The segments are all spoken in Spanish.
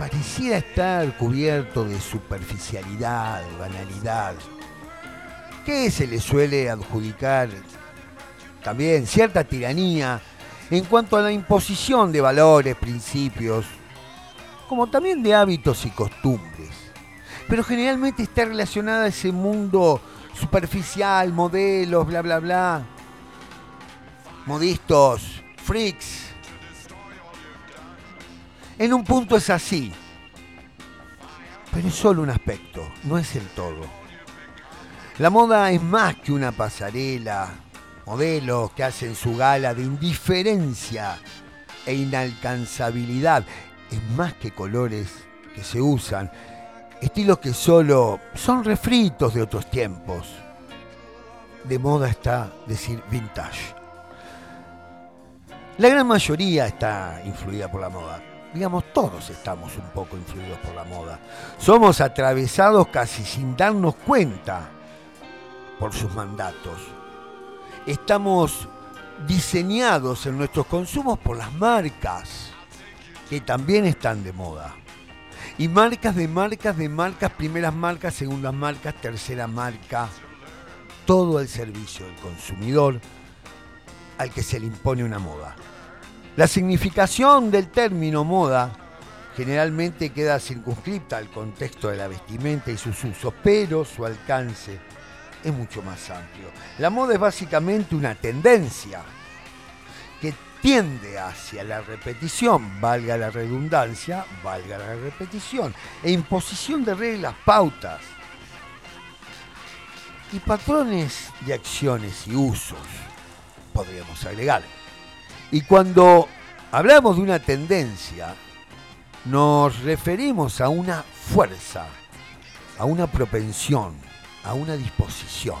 pareciera estar cubierto de superficialidad, de banalidad, que se le suele adjudicar también cierta tiranía en cuanto a la imposición de valores, principios, como también de hábitos y costumbres. Pero generalmente está relacionada a ese mundo superficial, modelos, bla, bla, bla, modistos, freaks. En un punto es así, pero es solo un aspecto, no es el todo. La moda es más que una pasarela, modelos que hacen su gala de indiferencia e inalcanzabilidad. Es más que colores que se usan, estilos que solo son refritos de otros tiempos. De moda está decir vintage. La gran mayoría está influida por la moda. Digamos, todos estamos un poco influidos por la moda. Somos atravesados casi sin darnos cuenta por sus mandatos. Estamos diseñados en nuestros consumos por las marcas, que también están de moda. Y marcas de marcas de marcas, primeras marcas, segundas marcas, tercera marca, todo al servicio del consumidor al que se le impone una moda. La significación del término moda generalmente queda circunscripta al contexto de la vestimenta y sus usos, pero su alcance es mucho más amplio. La moda es básicamente una tendencia que tiende hacia la repetición, valga la redundancia, valga la repetición, e imposición de reglas, pautas y patrones de acciones y usos, podríamos agregar. Y cuando hablamos de una tendencia, nos referimos a una fuerza, a una propensión, a una disposición.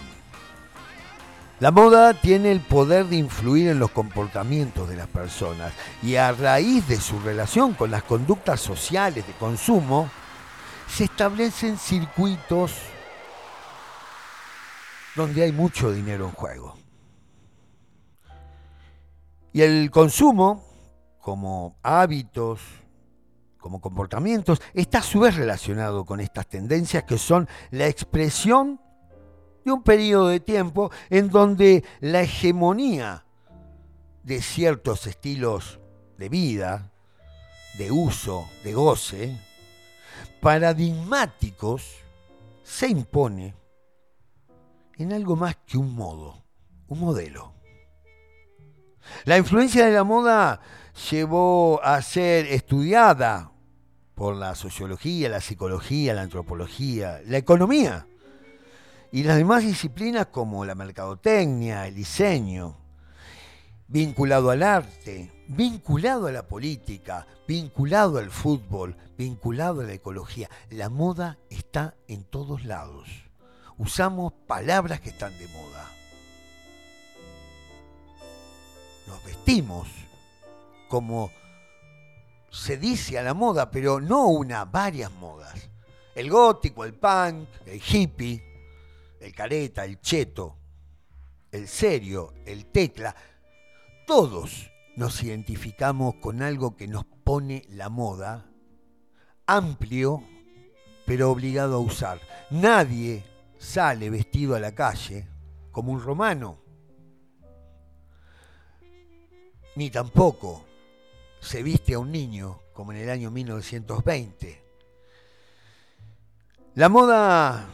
La moda tiene el poder de influir en los comportamientos de las personas y a raíz de su relación con las conductas sociales de consumo, se establecen circuitos donde hay mucho dinero en juego. Y el consumo, como hábitos, como comportamientos, está a su vez relacionado con estas tendencias que son la expresión de un periodo de tiempo en donde la hegemonía de ciertos estilos de vida, de uso, de goce, paradigmáticos, se impone en algo más que un modo, un modelo. La influencia de la moda llevó a ser estudiada por la sociología, la psicología, la antropología, la economía y las demás disciplinas como la mercadotecnia, el diseño, vinculado al arte, vinculado a la política, vinculado al fútbol, vinculado a la ecología. La moda está en todos lados. Usamos palabras que están de moda. Nos vestimos como se dice a la moda, pero no una, varias modas. El gótico, el punk, el hippie, el careta, el cheto, el serio, el tecla, todos nos identificamos con algo que nos pone la moda, amplio, pero obligado a usar. Nadie sale vestido a la calle como un romano, ni tampoco se viste a un niño como en el año 1920. La moda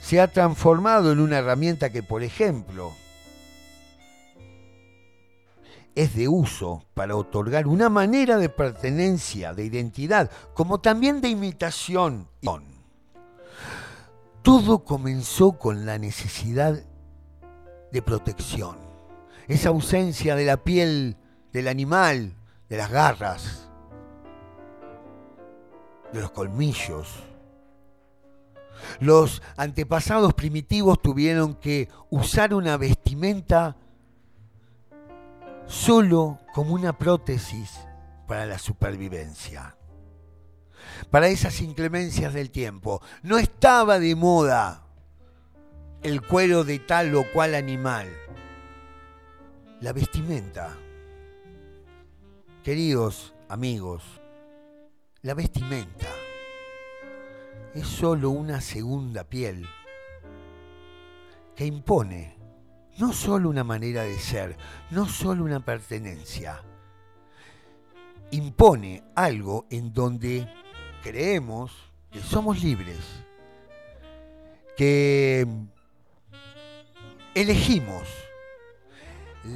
se ha transformado en una herramienta que, por ejemplo, es de uso para otorgar una manera de pertenencia, de identidad, como también de imitación. Todo comenzó con la necesidad de protección, esa ausencia de la piel del animal, de las garras, de los colmillos. Los antepasados primitivos tuvieron que usar una vestimenta solo como una prótesis para la supervivencia. Para esas inclemencias del tiempo. No estaba de moda el cuero de tal o cual animal. La vestimenta Queridos amigos, la vestimenta es solo una segunda piel que impone no solo una manera de ser, no solo una pertenencia, impone algo en donde creemos que somos libres, que elegimos.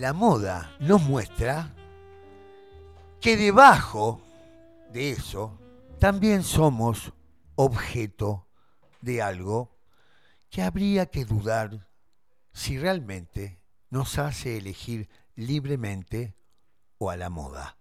La moda nos muestra que debajo de eso también somos objeto de algo que habría que dudar si realmente nos hace elegir libremente o a la moda.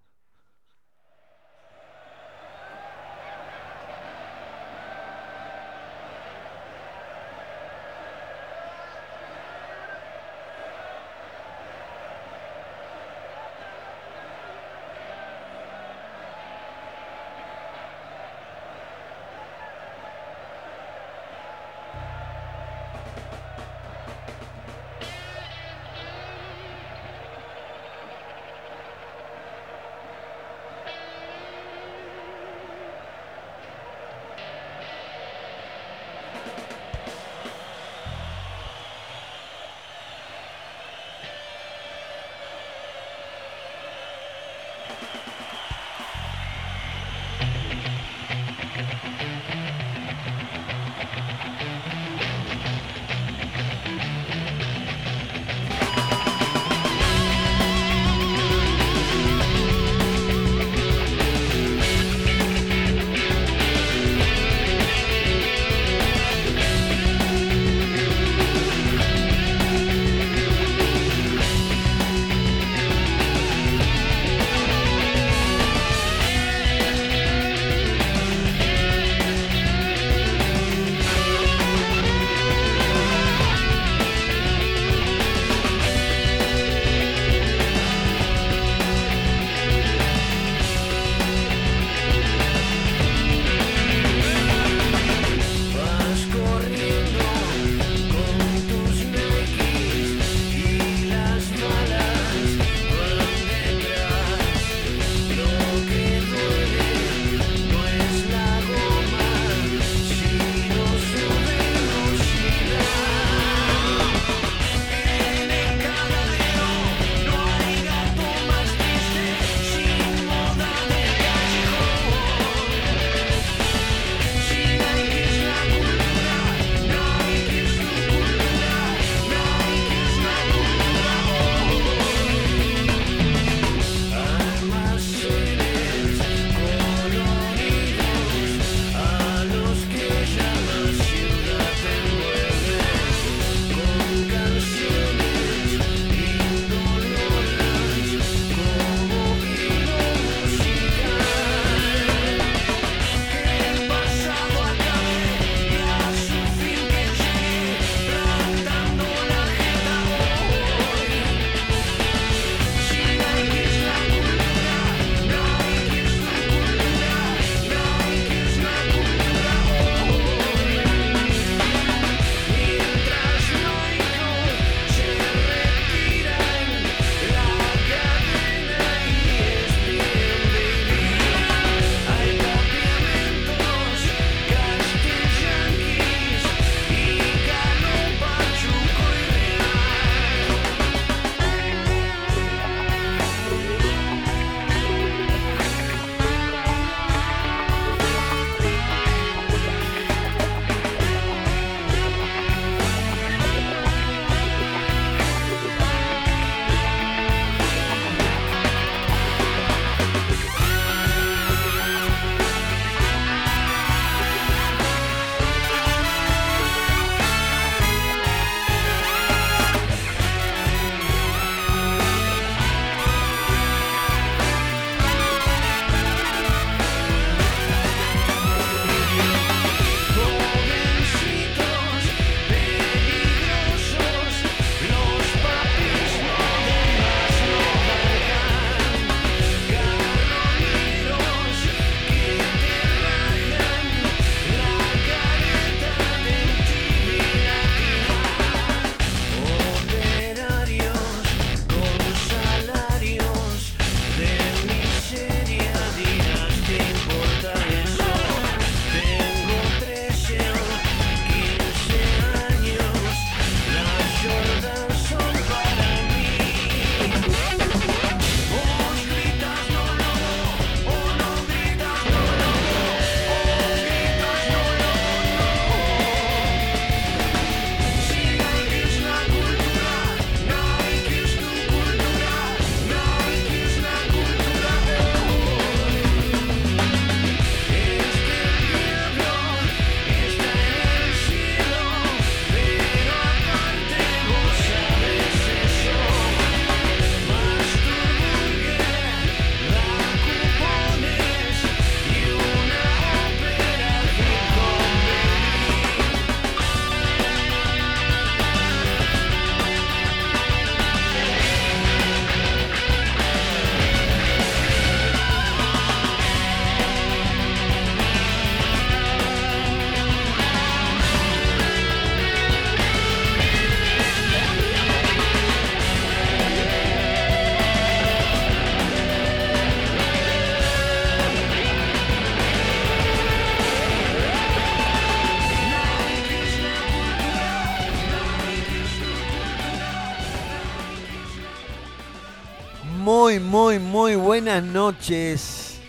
Muy, muy, buenas noches,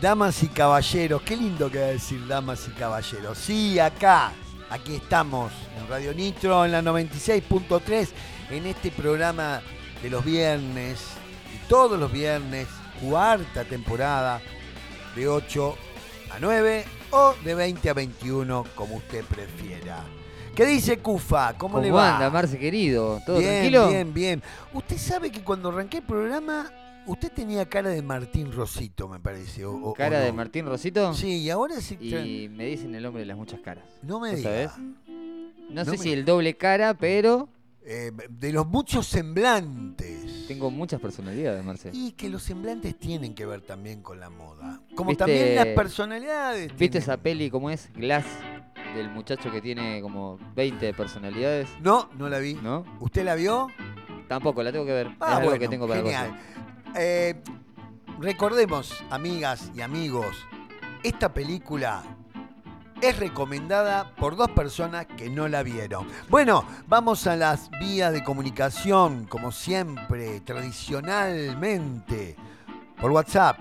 damas y caballeros. Qué lindo que decir damas y caballeros. Sí, acá, aquí estamos en Radio Nitro, en la 96.3, en este programa de los viernes, todos los viernes, cuarta temporada, de 8 a 9 o de 20 a 21, como usted prefiera. ¿Qué dice Cufa? ¿Cómo, le va? anda, Marce querido? ¿Todo bien, tranquilo? Bien, bien. Usted sabe que cuando arranqué el programa, usted tenía cara de Martín Rosito, me parece. o- ¿Cara o de. Martín Rosito? Sí, y ahora sí. Y me dicen el nombre de las muchas caras. No me ¿Vos diga. sabés? No No, sé me- si el doble cara, pero Eh, de los muchos semblantes. tengo muchas personalidades, Marce. Y que los semblantes tienen que ver también con la moda. Como ¿Viste- también las personalidades. ¿Viste tienen- esa peli cómo es? Glass, del muchacho que tiene como 20 personalidades, No, no la vi. ¿no? ¿Usted la vio? Tampoco, la tengo que ver. Ah, es algo bueno, que tengo para genial. Eh, recordemos, amigas y amigos, esta película es recomendada por dos personas que no la vieron. Bueno, vamos a las vías de comunicación, como siempre, tradicionalmente, por WhatsApp.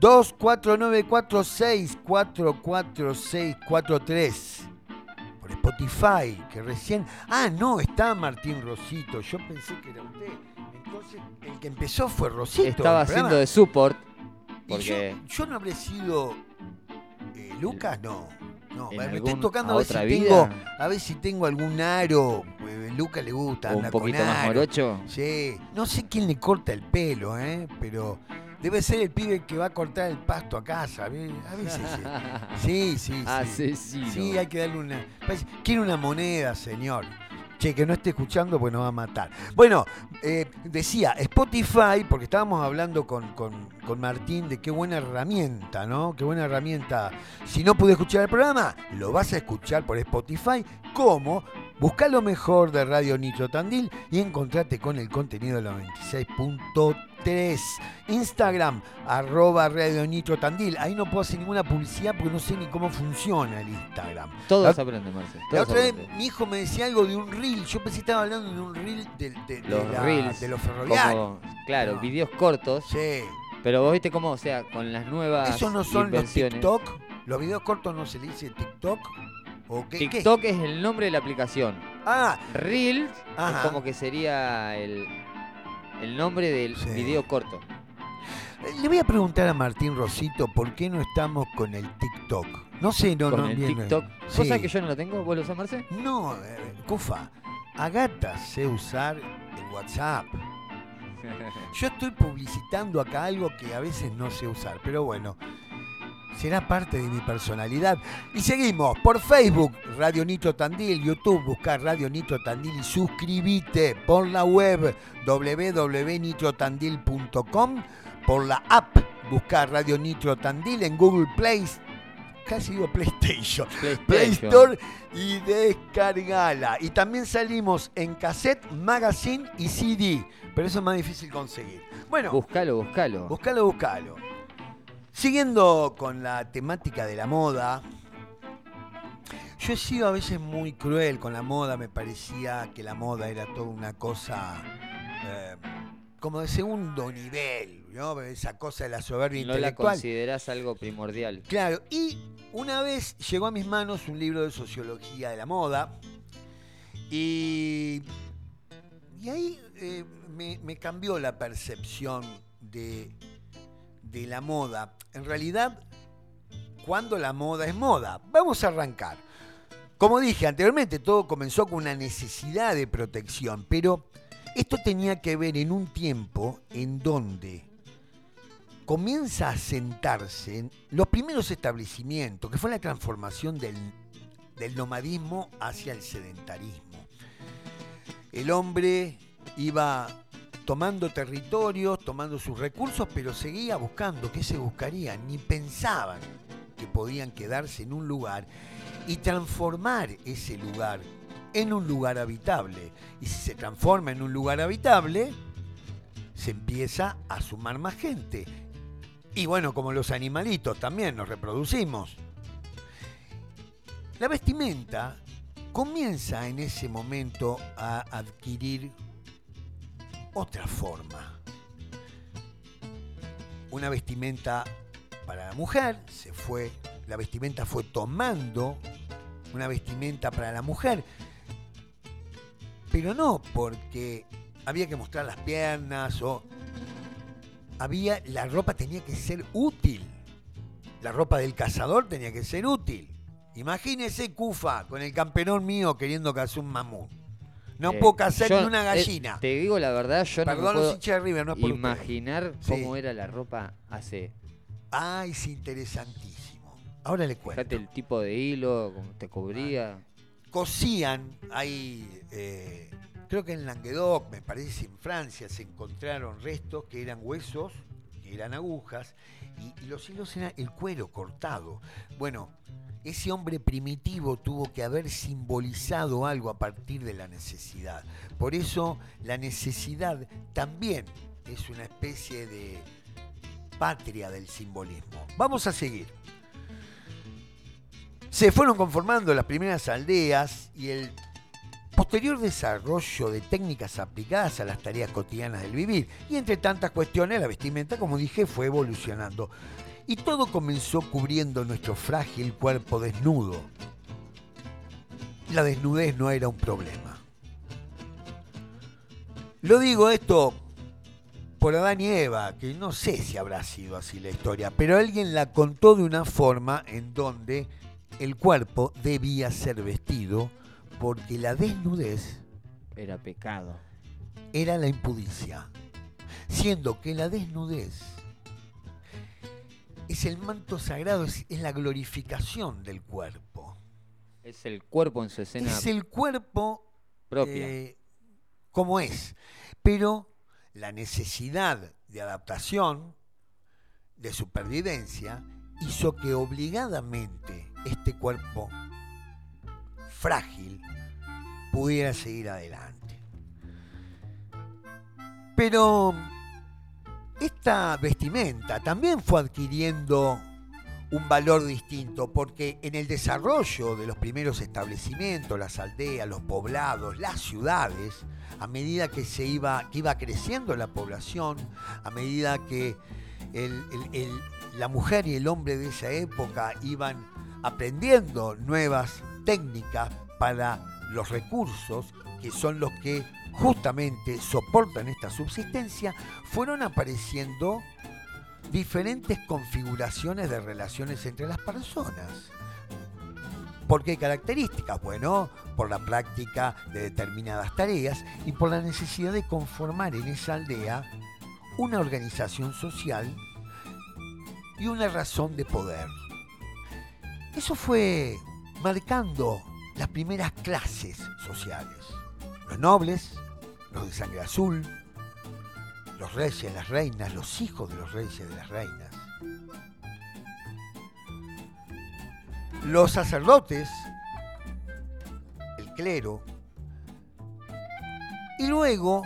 24946444643 por Spotify, que recién... Ah, no, está Martín Rosito. Yo pensé que era usted. Entonces, el que empezó fue Rosito. Estaba haciendo de support, Y porque yo, yo no habré sido eh, Lucas, no. Me estoy tocando a a ver si tengo, vida, a ver si tengo algún aro. Eh, Lucas le gusta, o un poquito con más aro. morocho. Sí, no sé quién le corta el pelo, ¿eh? Pero debe ser el pibe que va a cortar el pasto a casa. A veces sí. Sí, sí, sí. Asesino. Sí, hay que darle una. Quiere una moneda, señor. Che, que no esté escuchando, pues nos va a matar. Bueno, eh, decía Spotify, porque estábamos hablando con, con- con Martín de qué buena herramienta, ¿no? Qué buena herramienta. Si no pude escuchar el programa, lo vas a escuchar por Spotify. ¿Cómo? Busca lo mejor de Radio Nitro Tandil y encontrate con el contenido de la 96.3. Instagram, arroba Radio Nitro Tandil. Ahí no puedo hacer ninguna publicidad porque no sé ni cómo funciona el Instagram. Todos La- aprenden, Marce. La otra vez mi hijo me decía algo de un reel. Yo pensé que estaba hablando de un reel de, de- de Los la- reels, de los ferroviarios. Como, claro, No. videos cortos. Sí. Pero vos viste cómo, o sea, con las nuevas ¿Esos no son los. TikTok? ¿Los videos cortos no se le dice TikTok? ¿O qué? qué? TikTok es el nombre de la aplicación. Ah, Reels Ajá. es como que sería el, el nombre del Sí. video corto. le voy a preguntar a Martín Rosito por qué no estamos con el TikTok. No sé, no, con no el bien, TikTok. Sí. ¿Vos sabés que yo no lo tengo? ¿Vos lo usás, Marce? No, eh, Cufa, Agata sé usar el WhatsApp. Yo estoy publicitando acá algo que a veces no sé usar, pero bueno, será parte de mi personalidad. Y seguimos por Facebook, Radio Nitro Tandil, YouTube, buscar Radio Nitro Tandil y suscríbete por la web www.nitrotandil.com, por la app, buscar Radio Nitro Tandil en Google Play, casi digo PlayStation. Play. Store y descargala. Y también salimos en cassette, magazine y CD, pero eso es más difícil conseguir. Bueno, Buscalo, buscalo. buscalo, buscalo. Siguiendo con la temática de la moda, yo he sido a veces muy cruel con la moda, me parecía que la moda era toda una cosa eh, como de segundo nivel, ¿no? Esa cosa de la soberbia no la intelectual. considerás algo primordial. Claro, y una vez llegó a mis manos un libro de sociología de la moda y, y ahí eh, me, me cambió la percepción de, de la moda. En realidad, cuando la moda es moda. Vamos a arrancar. Como dije anteriormente, todo comenzó con una necesidad de protección, pero esto tenía que ver en un tiempo en donde comienza a sentarse en los primeros establecimientos, que fue la transformación del, del nomadismo hacia el sedentarismo. El hombre iba tomando territorios, tomando sus recursos, pero seguía buscando. ¿Qué se buscaría? Ni pensaban que podían quedarse en un lugar y transformar ese lugar en un lugar habitable. Y si se transforma en un lugar habitable, se empieza a sumar más gente. Y bueno, como los animalitos también nos reproducimos. La vestimenta comienza en ese momento a adquirir otra forma. una vestimenta para la mujer, se fue, la vestimenta fue tomando una vestimenta para la mujer, pero no porque había que mostrar las piernas o había la ropa tenía que ser útil. La ropa del cazador tenía que ser útil. Imagínese Cufa con el camperón mío queriendo cazar un mamut. No Eh, puedo cazar yo, ni una eh, gallina. te digo la verdad, yo no Perdón me los puedo de River, no es por imaginar cómo era la ropa hace. Ah, es interesantísimo. Ahora le cuento. Fíjate el tipo de hilo, cómo te cubría. Cosían, hay, eh, creo que en Languedoc, me parece en Francia, se encontraron restos que eran huesos, que eran agujas, y, y los hilos eran el cuero cortado. Bueno, ese hombre primitivo tuvo que haber simbolizado algo a partir de la necesidad. Por eso la necesidad también es una especie de patria del simbolismo. Vamos a seguir. Se fueron conformando las primeras aldeas y el posterior desarrollo de técnicas aplicadas a las tareas cotidianas del vivir. Y entre tantas cuestiones, la vestimenta, como dije, fue evolucionando. Y todo comenzó cubriendo nuestro frágil cuerpo desnudo. La desnudez no era un problema. Lo digo esto por Adán y Eva, que no sé si habrá sido así la historia, pero alguien la contó de una forma en donde el cuerpo debía ser vestido porque la desnudez Era pecado. era la impudicia, siendo que la desnudez es el manto sagrado, es, es la glorificación del cuerpo. Es el cuerpo en su escena Es el cuerpo propia. eh, como es, pero la necesidad de adaptación, de supervivencia, hizo que obligadamente este cuerpo frágil pudiera seguir adelante. Pero esta vestimenta también fue adquiriendo un valor distinto, porque en el desarrollo de los primeros establecimientos, las aldeas, los poblados, las ciudades, a medida que se iba, creciendo la población, a medida que la mujer y el hombre de esa época iban aprendiendo nuevas técnicas para los recursos, que son los que justamente soportan esta subsistencia, fueron apareciendo diferentes configuraciones de relaciones entre las personas. ¿Por qué características? Bueno, por la práctica de determinadas tareas y por la necesidad de conformar en esa aldea una organización social y una razón de poder. Eso fue marcando las primeras clases sociales. Los nobles, los de sangre azul, los reyes, las reinas, los hijos de los reyes y de las reinas. Los sacerdotes, el clero, y luego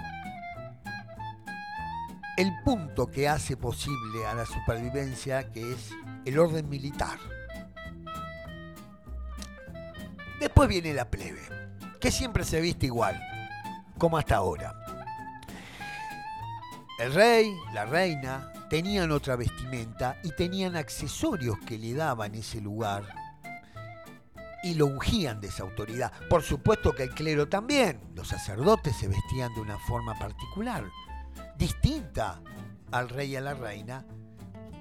el punto que hace posible a la supervivencia, que es el orden militar. Después viene la plebe, que siempre se viste igual, como hasta ahora. El rey, la reina, tenían otra vestimenta y tenían accesorios que le daban ese lugar y lo ungían de esa autoridad. Por supuesto que el clero también. Los sacerdotes se vestían de una forma particular, distinta al rey y a la reina,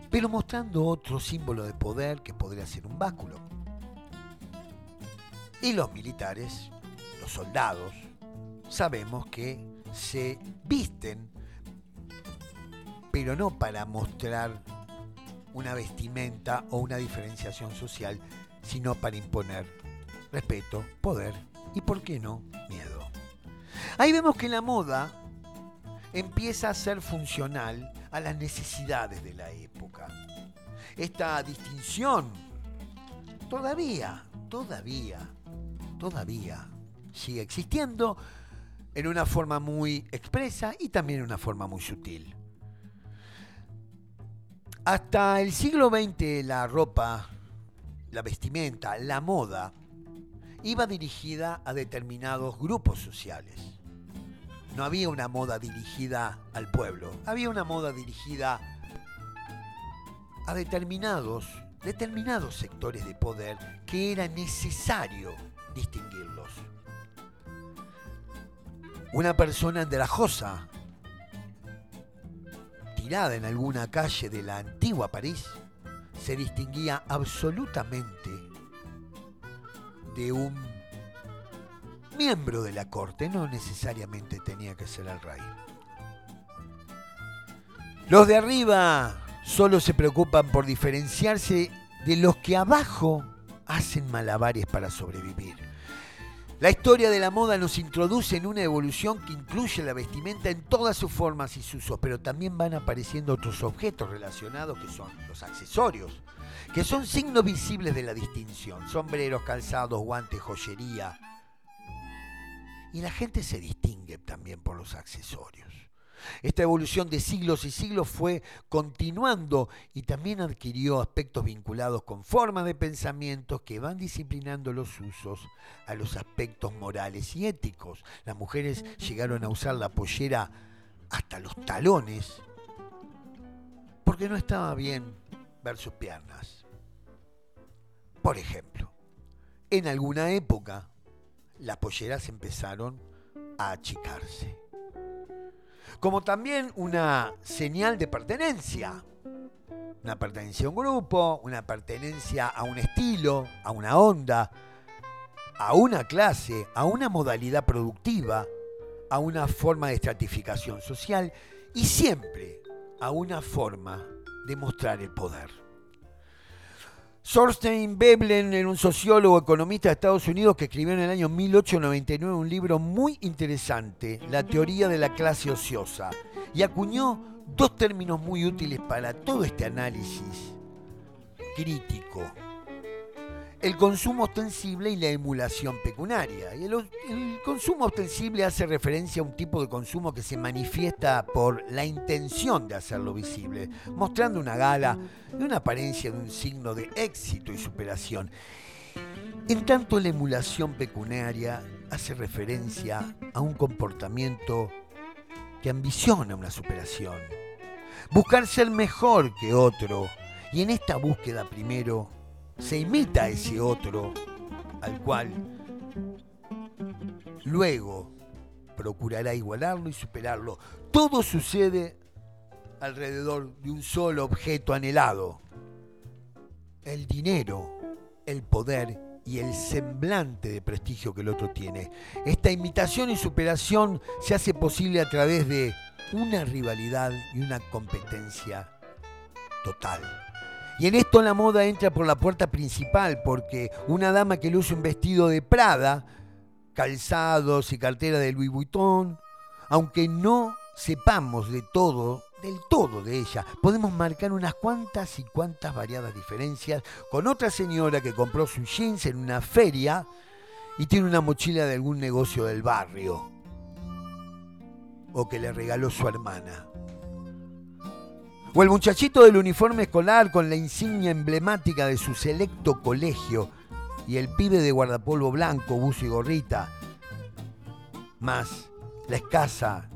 pero mostrando otro símbolo de poder que podría ser un báculo. Y los militares, los soldados, sabemos que se visten, pero no para mostrar una vestimenta o una diferenciación social, sino para imponer respeto, poder y, por qué no, miedo. Ahí vemos que la moda empieza a ser funcional a las necesidades de la época. Esta distinción todavía, todavía, todavía sigue existiendo en una forma muy expresa y también en una forma muy sutil. Hasta el siglo XX la ropa, la vestimenta, la moda iba dirigida a determinados grupos sociales. No había una moda dirigida al pueblo, había una moda dirigida a determinados, determinados sectores de poder que era necesario distinguirlos. Una persona andrajosa, tirada en alguna calle de la antigua París, se distinguía absolutamente de un miembro de la corte, no necesariamente tenía que ser el rey. Los de arriba solo se preocupan por diferenciarse de los que abajo hacen malabares para sobrevivir. La historia de la moda nos introduce en una evolución que incluye la vestimenta en todas sus formas y sus usos, pero también van apareciendo otros objetos relacionados que son los accesorios, que son signos visibles de la distinción, sombreros, calzados, guantes, joyería. Y la gente se distingue también por los accesorios. Esta evolución de siglos y siglos fue continuando y también adquirió aspectos vinculados con formas de pensamientos que van disciplinando los usos a los aspectos morales y éticos. Las mujeres llegaron a usar la pollera hasta los talones porque no estaba bien ver sus piernas. Por ejemplo, en alguna época las polleras empezaron a achicarse como también una señal de pertenencia. Una pertenencia a un grupo, una pertenencia a un estilo, a una onda, a una clase, a una modalidad productiva, a una forma de estratificación social y siempre a una forma de mostrar el poder. Thorstein Veblen era un sociólogo economista de Estados Unidos que escribió en el año 1899 un libro muy interesante, La teoría de la clase ociosa, y acuñó dos términos muy útiles para todo este análisis crítico el consumo ostensible y la emulación pecuniaria. Y el, consumo ostensible hace referencia a un tipo de consumo que se manifiesta por la intención de hacerlo visible, mostrando una gala y una apariencia de un signo de éxito y superación. En tanto, la emulación pecuniaria hace referencia a un comportamiento que ambiciona una superación. Buscar ser mejor que otro. Y en esta búsqueda primero se imita a ese otro al cual luego procurará igualarlo y superarlo. Todo sucede alrededor de un solo objeto anhelado, el dinero, el poder y el semblante de prestigio que el otro tiene. Esta imitación y superación se hace posible a través de una rivalidad y una competencia total. Y en esto la moda entra por la puerta principal, porque una dama que luce un vestido de Prada, calzados y cartera de Louis Vuitton, aunque no sepamos de todo, del todo de ella, podemos marcar unas cuantas y cuantas variadas diferencias con otra señora que compró sus jeans en una feria y tiene una mochila de algún negocio del barrio, o que le regaló su hermana. O el muchachito del uniforme escolar con la insignia emblemática de su selecto colegio y el pibe de guardapolvo blanco, buzo y gorrita, más la escasa,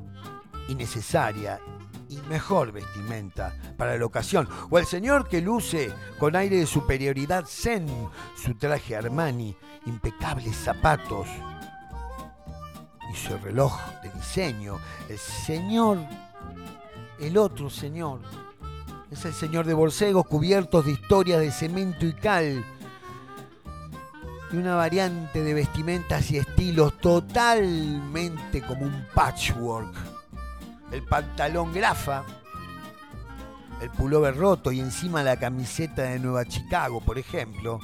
innecesaria y mejor vestimenta para la ocasión. O el señor que luce con aire de superioridad zen su traje Armani, impecables zapatos y su reloj de diseño. El señor, el otro señor es el señor de borcegos cubiertos de historias de cemento y cal. Y una variante de vestimentas y estilos totalmente como un patchwork. El pantalón grafa, el pullover roto y encima la camiseta de Nueva Chicago, por ejemplo.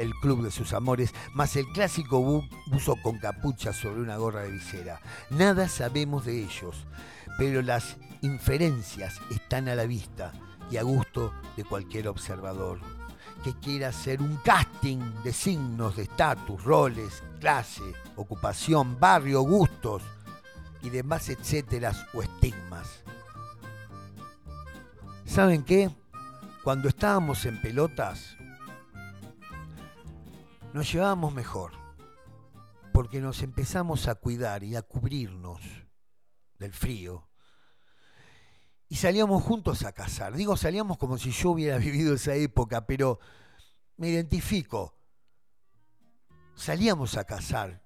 El club de sus amores, más el clásico buzo con capucha sobre una gorra de visera. Nada sabemos de ellos, pero las inferencias están a la vista y a gusto de cualquier observador que quiera hacer un casting de signos de estatus, roles, clase, ocupación, barrio, gustos y demás etcéteras o estigmas. ¿Saben qué? Cuando estábamos en pelotas, nos llevábamos mejor, porque nos empezamos a cuidar y a cubrirnos del frío y salíamos juntos a cazar. Digo, salíamos como si yo hubiera vivido esa época, pero me identifico. Salíamos a cazar,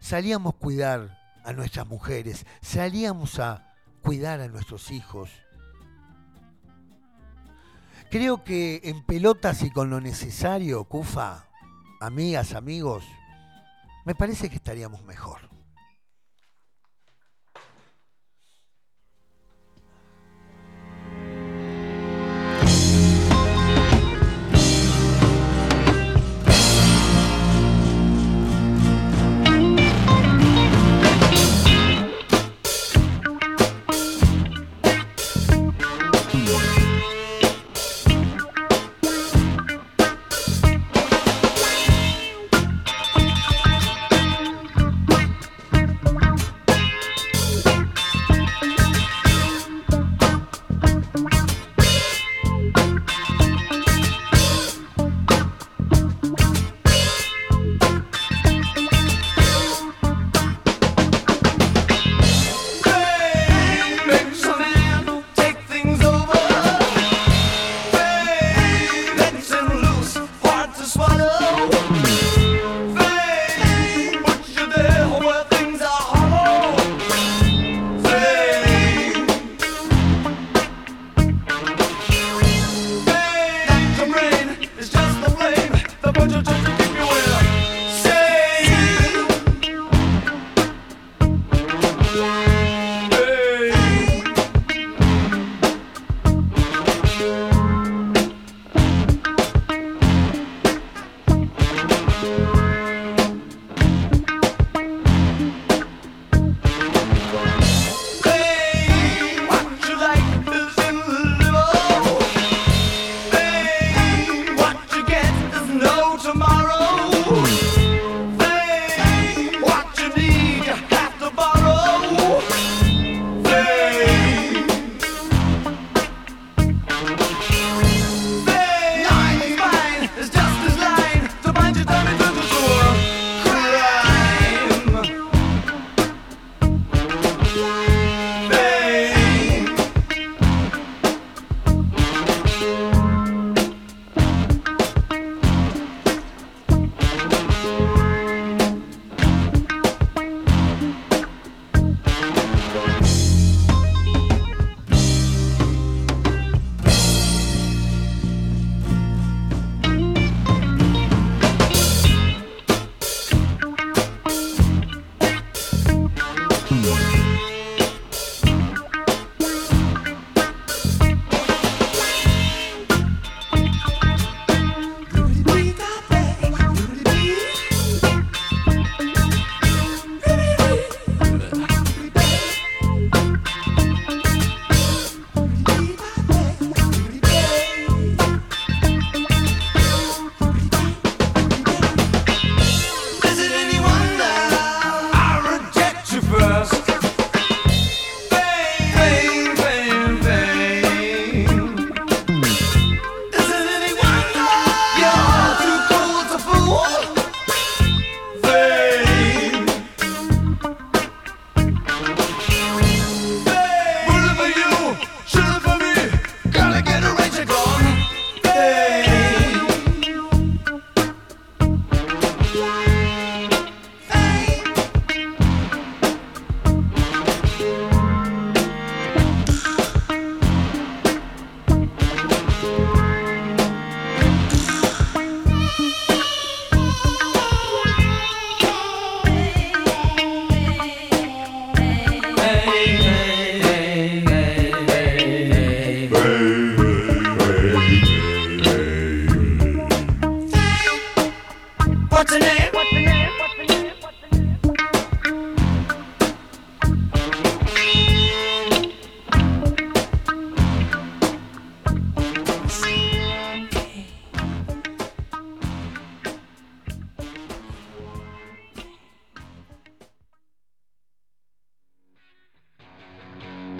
salíamos a cuidar a nuestras mujeres, salíamos a cuidar a nuestros hijos. Creo que en pelotas y con lo necesario, Cufa, amigas, amigos, me parece que estaríamos mejor.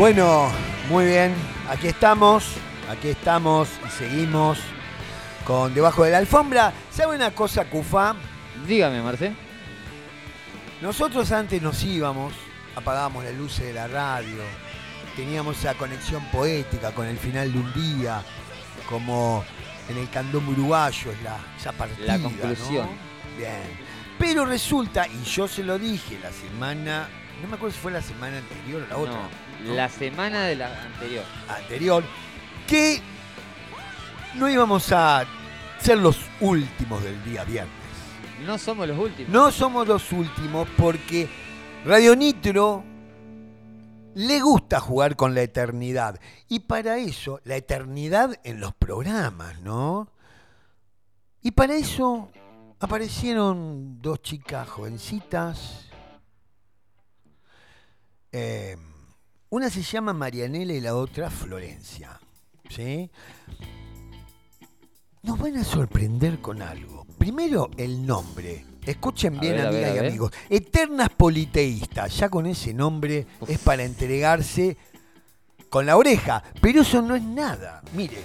Bueno, muy bien, aquí estamos, aquí estamos y seguimos con Debajo de la Alfombra. ¿Sabe una cosa, Cufa? Dígame, Marce. Nosotros antes nos íbamos, apagábamos las luces de la radio, teníamos esa conexión poética con el final de un día, como en el candombe uruguayo, es la, esa partida, La conclusión. ¿no? Bien. Pero resulta, y yo se lo dije la semana, no me acuerdo si fue la semana anterior o la otra, No, ¿no? la semana de la anterior. anterior, que no íbamos a ser los últimos del día viernes. No somos los últimos. No somos los últimos porque Radio Nitro le gusta jugar con la eternidad. Y para eso, la eternidad en los programas, ¿no? Y para eso aparecieron dos chicas jovencitas. Eh, una se llama Marianela y la otra Florencia. ¿Sí? Nos van a sorprender con algo. Primero, el nombre. Escuchen bien, ver, a ver, amigas y amigos. Eternas Politeístas. Ya con ese nombre Uf. es para entregarse con la oreja. Pero eso no es nada. Mire.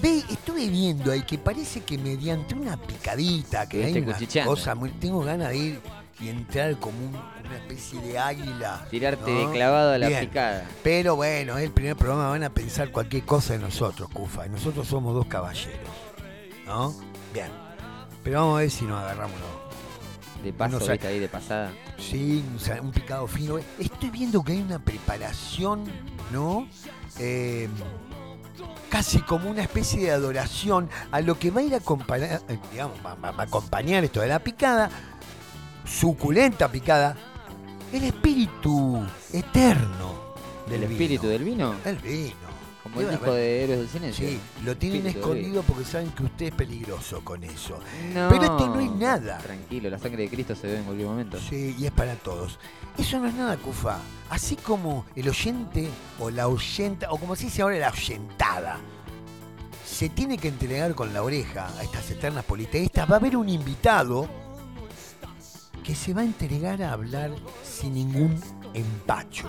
Ve, estuve viendo ahí que parece que mediante una picadita, que hay una cosa muy. Tengo ganas de ir y entrar como un- una especie de águila. Tirarte ¿no? de clavado a la Bien. picada. Pero bueno, es el primer programa, van a pensar cualquier cosa de nosotros, Cufa. Y nosotros somos dos caballeros. ¿No? Bien. Pero vamos a ver si nos agarramos. los- De paso, ahí de pasada. Sí, un, un picado fino. Estoy viendo que hay una preparación, ¿no? Eh, casi como una especie de adoración a lo que va a ir a acompañar, eh, digamos, va, va- va a acompañar esto de la picada, suculenta picada, el espíritu eterno del ¿El vino. espíritu del vino? El vino. Como el disco de Héroes del Silencio. Sí, lo tienen Espíritu escondido porque saben que usted es peligroso con eso. No, Pero esto no es nada. Tranquilo, la sangre de Cristo se ve en cualquier momento. Sí, y es para todos. Eso no es nada, Cufa. Así como el oyente o la oyenta, o como se dice ahora, la oyentada, se tiene que entregar con la oreja a estas eternas politeístas, va a haber un invitado que se va a entregar a hablar sin ningún empacho.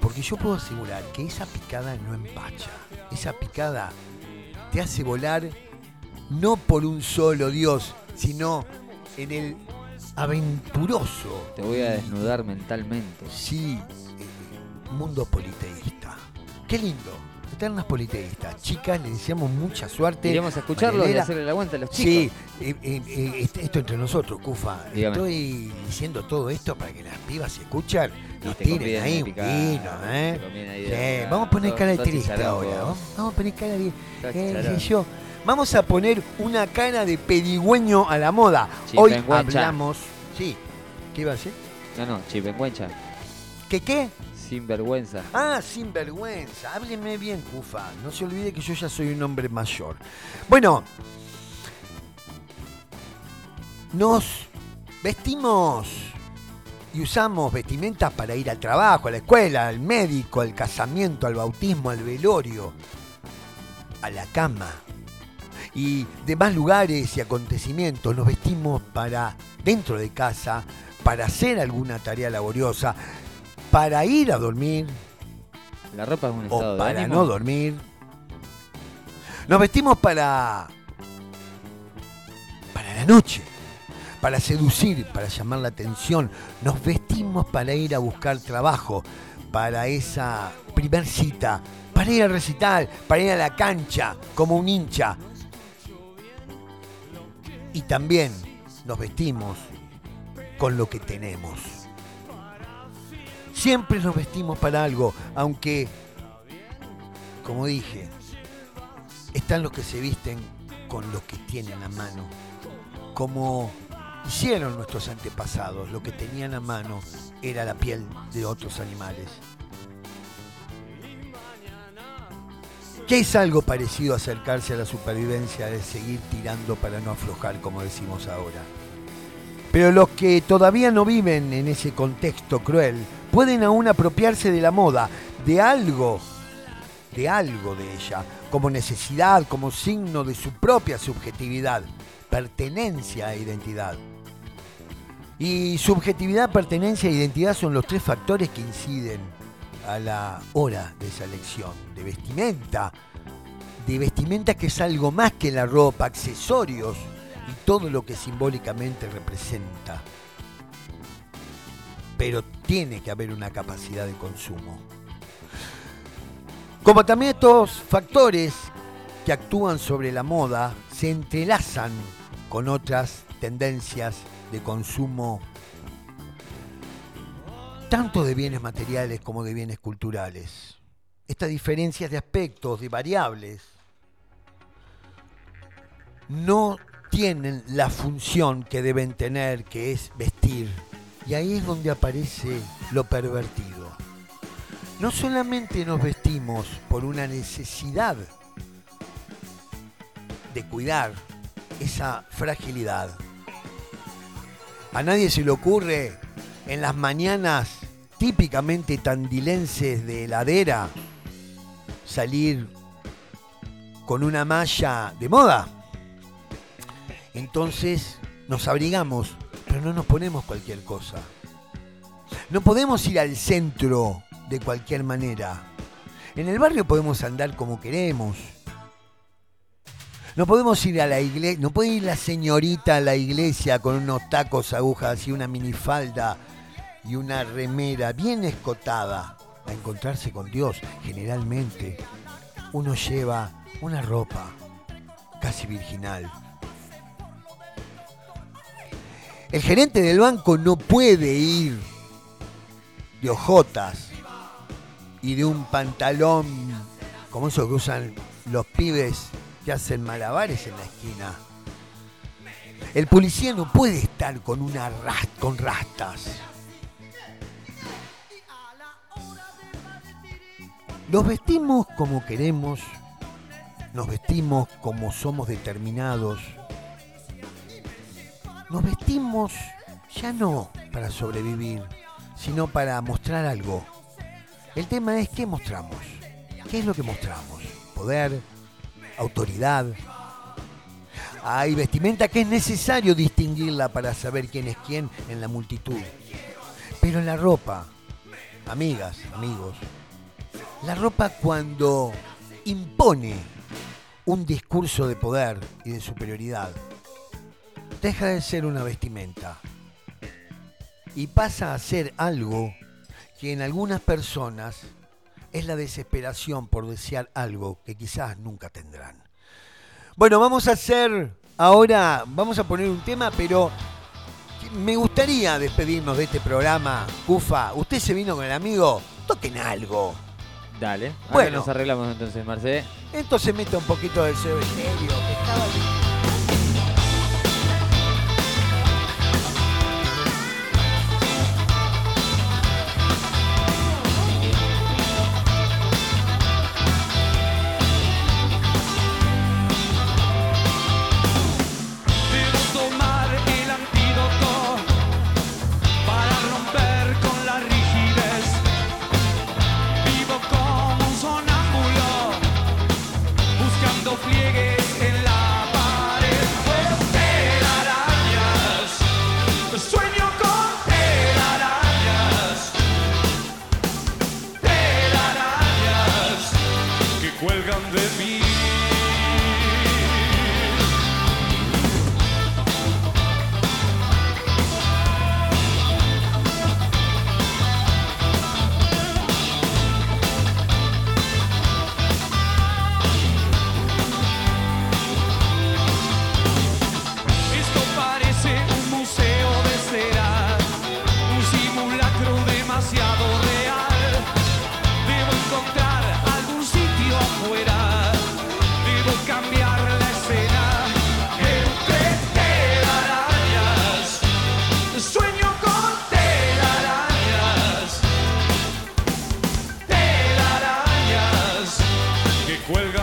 Porque yo puedo asegurar que esa picada no empacha. Esa picada te hace volar no por un solo Dios, sino en el aventuroso. Te voy a desnudar mentalmente. Sí, eh, mundo politeísta. Qué lindo. Eternas politeístas. Chicas, les deseamos mucha suerte. Iremos a escucharlos y Marielera, hacerle la aguanta a los Sí, chicos. eh, eh, eh, est- esto entre nosotros, Cufa. Dígame. Estoy diciendo todo esto para que las pibas se escuchan. Y Nos tiren ahí un vino, ¿eh? Sí, vamos a poner cara de triste ahora. Vamos, a poner cara de. Yo. Vamos a poner una cara de pedigüeño a la moda. Hoy hablamos. Sí. ¿Qué iba a decir? No, no, chipenguencha. ¿Qué qué? Sin vergüenza. Ah, sin vergüenza. Hábleme bien, Cufa. No se olvide que yo ya soy un hombre mayor. Bueno, nos vestimos y usamos vestimentas para ir al trabajo, a la escuela, al médico, al casamiento, al bautismo, al velorio, a la cama y demás lugares y acontecimientos. Nos vestimos para dentro de casa, para hacer alguna tarea laboriosa, para ir a dormir, La ropa es un estado o de para ánimo. no dormir. Nos vestimos para para la noche, para seducir, para llamar la atención. Nos vestimos para ir a buscar trabajo, para esa primer cita, para ir al recital, para ir a la cancha como un hincha. Y también nos vestimos con lo que tenemos. Siempre nos vestimos para algo, aunque, como dije, están los que se visten con lo que tienen a mano, como hicieron nuestros antepasados, lo que tenían a mano era la piel de otros animales. Que es algo parecido a acercarse a la supervivencia de seguir tirando para no aflojar, como decimos ahora. Pero los que todavía no viven en ese contexto cruel pueden aún apropiarse de la moda, de algo, de algo de ella, como necesidad, como signo de su propia subjetividad, pertenencia e identidad. Y subjetividad, pertenencia e identidad son los tres factores que inciden a la hora de esa elección de vestimenta, de vestimenta que es algo más que la ropa, accesorios y todo lo que simbólicamente representa. Pero tiene que haber una capacidad de consumo. Como también estos factores que actúan sobre la moda se entrelazan con otras tendencias de consumo tanto de bienes materiales como de bienes culturales. Estas diferencias de aspectos, de variables, no tienen la función que deben tener, que es vestir. Y ahí es donde aparece lo pervertido. No solamente nos vestimos por una necesidad de cuidar esa fragilidad. A nadie se le ocurre en las mañanas típicamente tandilenses de heladera salir con una malla de moda. Entonces nos abrigamos, pero no nos ponemos cualquier cosa. No podemos ir al centro de cualquier manera. En el barrio podemos andar como queremos. No podemos ir a la iglesia, no puede ir la señorita a la iglesia con unos tacos agujas y una minifalda y una remera bien escotada a encontrarse con Dios. Generalmente uno lleva una ropa casi virginal. El gerente del banco no puede ir de ojotas y de un pantalón como esos que usan los pibes que hacen malabares en la esquina. El policía no puede estar con una con rastas. Nos vestimos como queremos, nos vestimos como somos determinados, nos vestimos ya no para sobrevivir, sino para mostrar algo. El tema es qué mostramos, qué es lo que mostramos, poder, autoridad. Hay vestimenta que es necesario distinguirla para saber quién es quién en la multitud. Pero la ropa, amigas, amigos, la ropa cuando impone un discurso de poder y de superioridad, deja de ser una vestimenta y pasa a ser algo que en algunas personas es la desesperación por desear algo que quizás nunca tendrán. Bueno, vamos a hacer ahora, vamos a poner un tema, pero me gustaría despedirnos de este programa. Cufa, usted se vino con el amigo, toquen algo. Dale, bueno, nos arreglamos entonces, Marcé. Entonces mete un poquito del serio, que estaba... Cuelga.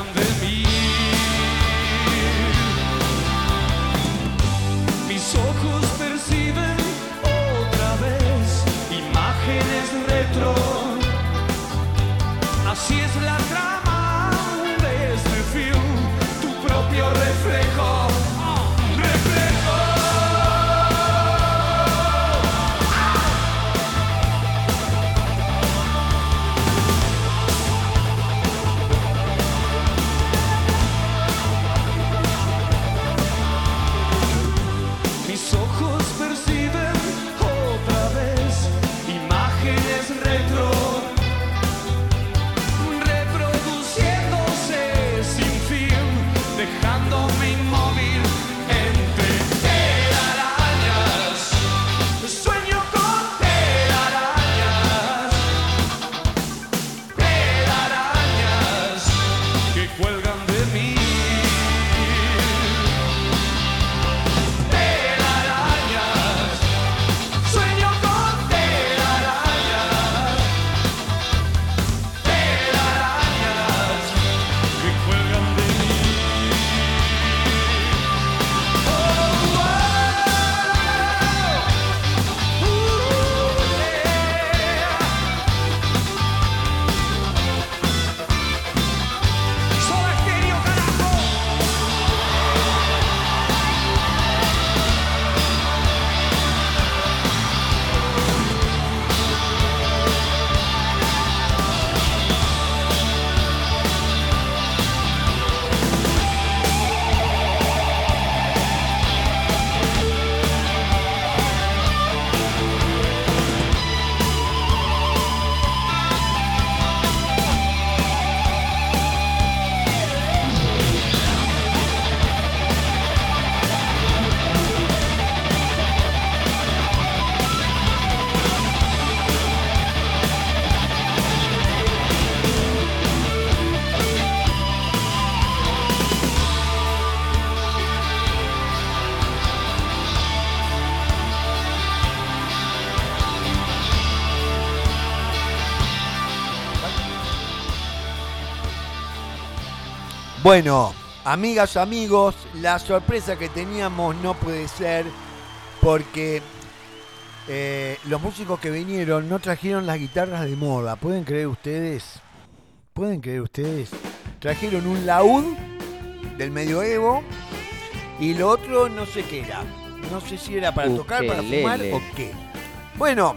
Bueno, amigas, amigos, la sorpresa que teníamos no puede ser porque eh, los músicos que vinieron no trajeron las guitarras de moda. ¿Pueden creer ustedes? ¿Pueden creer ustedes? Trajeron un laúd del medioevo y lo otro no sé qué era. No sé si era para tocar, para fumar o qué. Bueno,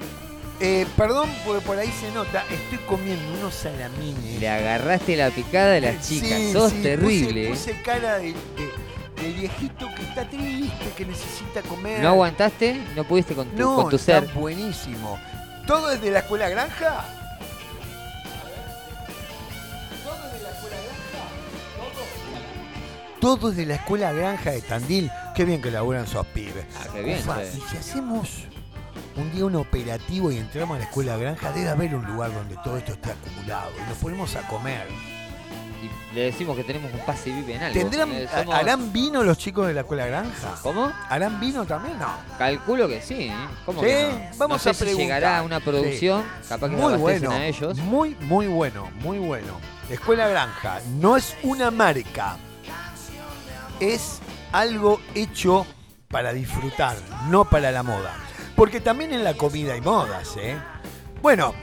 eh, perdón porque por ahí se nota, estoy comiendo unos salamines. Le agarraste la picada de las chicas, sos terrible. Puse, ¿eh? puse cara de, de, viejito que está triste, que necesita comer. ¿No aguantaste? ¿No pudiste con tu, no, con tu ser? buenísimo. ¿Todo es de la escuela granja? Todo es de la escuela granja de Tandil. Qué bien que laburan esos pibes. Ah, qué bien. Ufa, y si hacemos un día un operativo y entramos a la escuela granja, debe haber un lugar donde todo esto esté acumulado y nos ponemos a comer. Y le decimos que tenemos un pase VIP en algo. ¿Tendrán, Eh, somos- ¿Harán vino los chicos de la escuela granja? ¿Cómo? ¿Harán vino también? No. Calculo que sí. ¿eh? ¿Cómo Sí, que no? vamos no sé a si preguntar. llegará a una producción, capaz que Muy bueno, a ellos. muy, muy bueno, muy bueno. Escuela Granja no es una marca, es algo hecho para disfrutar, no para la moda. Porque también en la comida hay modas, ¿eh? Bueno,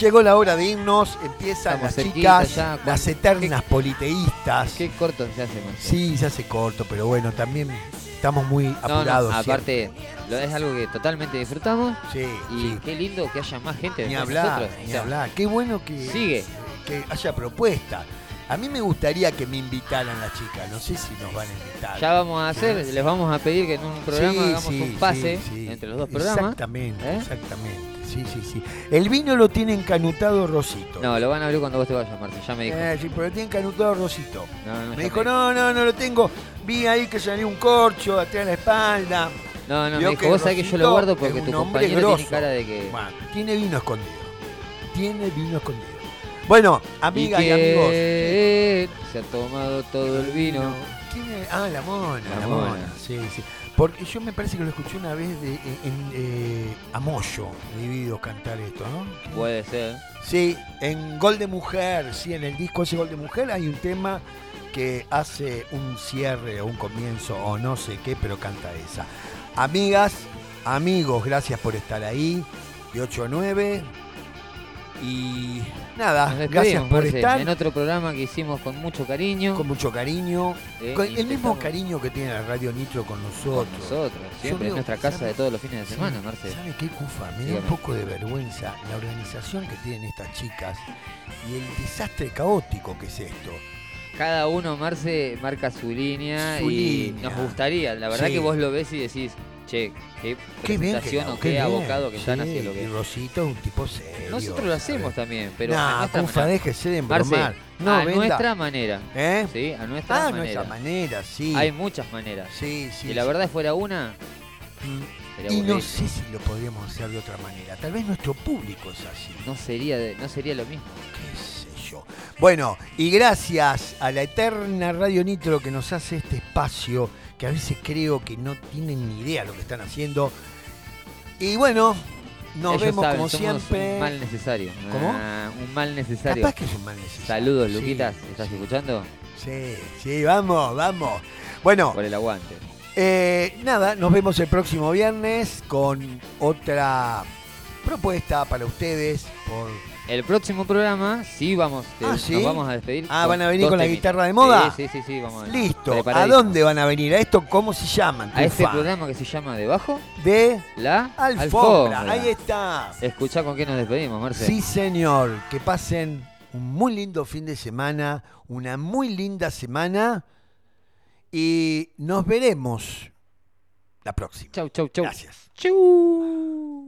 llegó la hora de irnos, empiezan Estamos las chicas, ya, las eternas politeístas. Qué corto se hace, Marcelo. Sí, se hace corto, pero bueno, también estamos muy No, no, apurados. aparte, lo- es algo que totalmente disfrutamos. Sí, y sí. qué lindo que haya más gente Ni hablar, nosotros. O ni sea, hablar. Qué bueno que, Sigue. que haya propuesta. A mí me gustaría que me invitaran las chicas. No sé si nos van a invitar. Ya vamos a hacer, les vamos a pedir que en un programa Sí, hagamos sí, un pase sí, entre los dos programas. Exactamente, ¿Eh? exactamente. Sí, sí, sí. El vino lo tiene encanutado Rosito. No, lo van a abrir cuando vos te vayas, Marce, ya me dijo. Eh, sí, pero lo tiene encanutado Rosito. No, no, Me dijo, no, no, no lo tengo. Vi ahí que salió un corcho atrás de la espalda. No, no, Vio me dijo, vos sabés que yo lo guardo porque tu compañero tiene grosso. cara de que... Bueno, tiene vino escondido. Tiene vino escondido. Bueno, amigas y, y amigos. se ha tomado todo el vino. ¿Quién es? Ah, la mona, la, La mona. Mona. Sí, sí. Porque yo me parece que lo escuché una vez de, en, eh, a Moyo, Divididos cantar esto, ¿no? Puede ser. Sí, en Gol de Mujer, sí, en el disco ese Gol de Mujer hay un tema que hace un cierre o un comienzo o no sé qué, pero canta esa. Amigas, amigos, gracias por estar ahí. De 8 a 9. Y nada, gracias por Marce, estar. en otro programa que hicimos con mucho cariño. Con mucho cariño. eh, Con el mismo cariño que tiene la Radio Nitro con con nosotros. nosotros. Siempre digo, en nuestra casa de todos los fines de Sí, semana, Marce. ¿Sabe qué, Cufa? Me da un poco de vergüenza la organización que tienen estas chicas y el desastre caótico que es esto. Cada uno, Marce, marca su línea Su y línea. nos gustaría. La verdad Sí. que vos lo ves y decís, che, qué Qué bien que, presentación o qué qué bien. abocado que están Sí, haciendo. Y Que... Rosito es un tipo serio. Nosotros lo hacemos ¿sabes? también, pero a Nah, Cufa, manera. déjese de embromar. No, a venda. nuestra manera. ¿Eh? Sí, a nuestra Ah, manera. nuestra manera, sí. Hay muchas maneras. Sí, sí. si la sí. verdad fuera una, Mm. Y no sé si lo podríamos hacer de otra manera. Tal vez nuestro público es así. no sería, de- no sería lo mismo. qué sé yo. Bueno, y gracias a la eterna Radio Nitro que nos hace este espacio, que a veces creo que no tienen ni idea lo que están haciendo. Y bueno, nos Ellos vemos saben, como somos siempre. Un mal necesario. ¿Cómo? Un mal necesario. Capaz que es un mal necesario. Saludos, Sí, Luquitas. ¿Estás sí, escuchando? Sí, sí, vamos, vamos. Bueno, Por el aguante. eh, nada, nos vemos el próximo viernes con otra propuesta para ustedes por El próximo programa, sí vamos, te- Ah, ¿sí? nos vamos a despedir. Ah, ¿van a venir con la temitas. guitarra de moda? Sí, sí, sí, sí, vamos a venir. Listo. ¿A dónde van a venir? ¿A esto cómo se llaman? A este programa que se llama Debajo, de la Alfombra. Ahí está. Escuchá con qué nos despedimos, Marce. Sí, señor. Que pasen un muy lindo fin de semana, una muy linda semana y nos veremos la próxima. Chau, chau, chau. Gracias. Chau.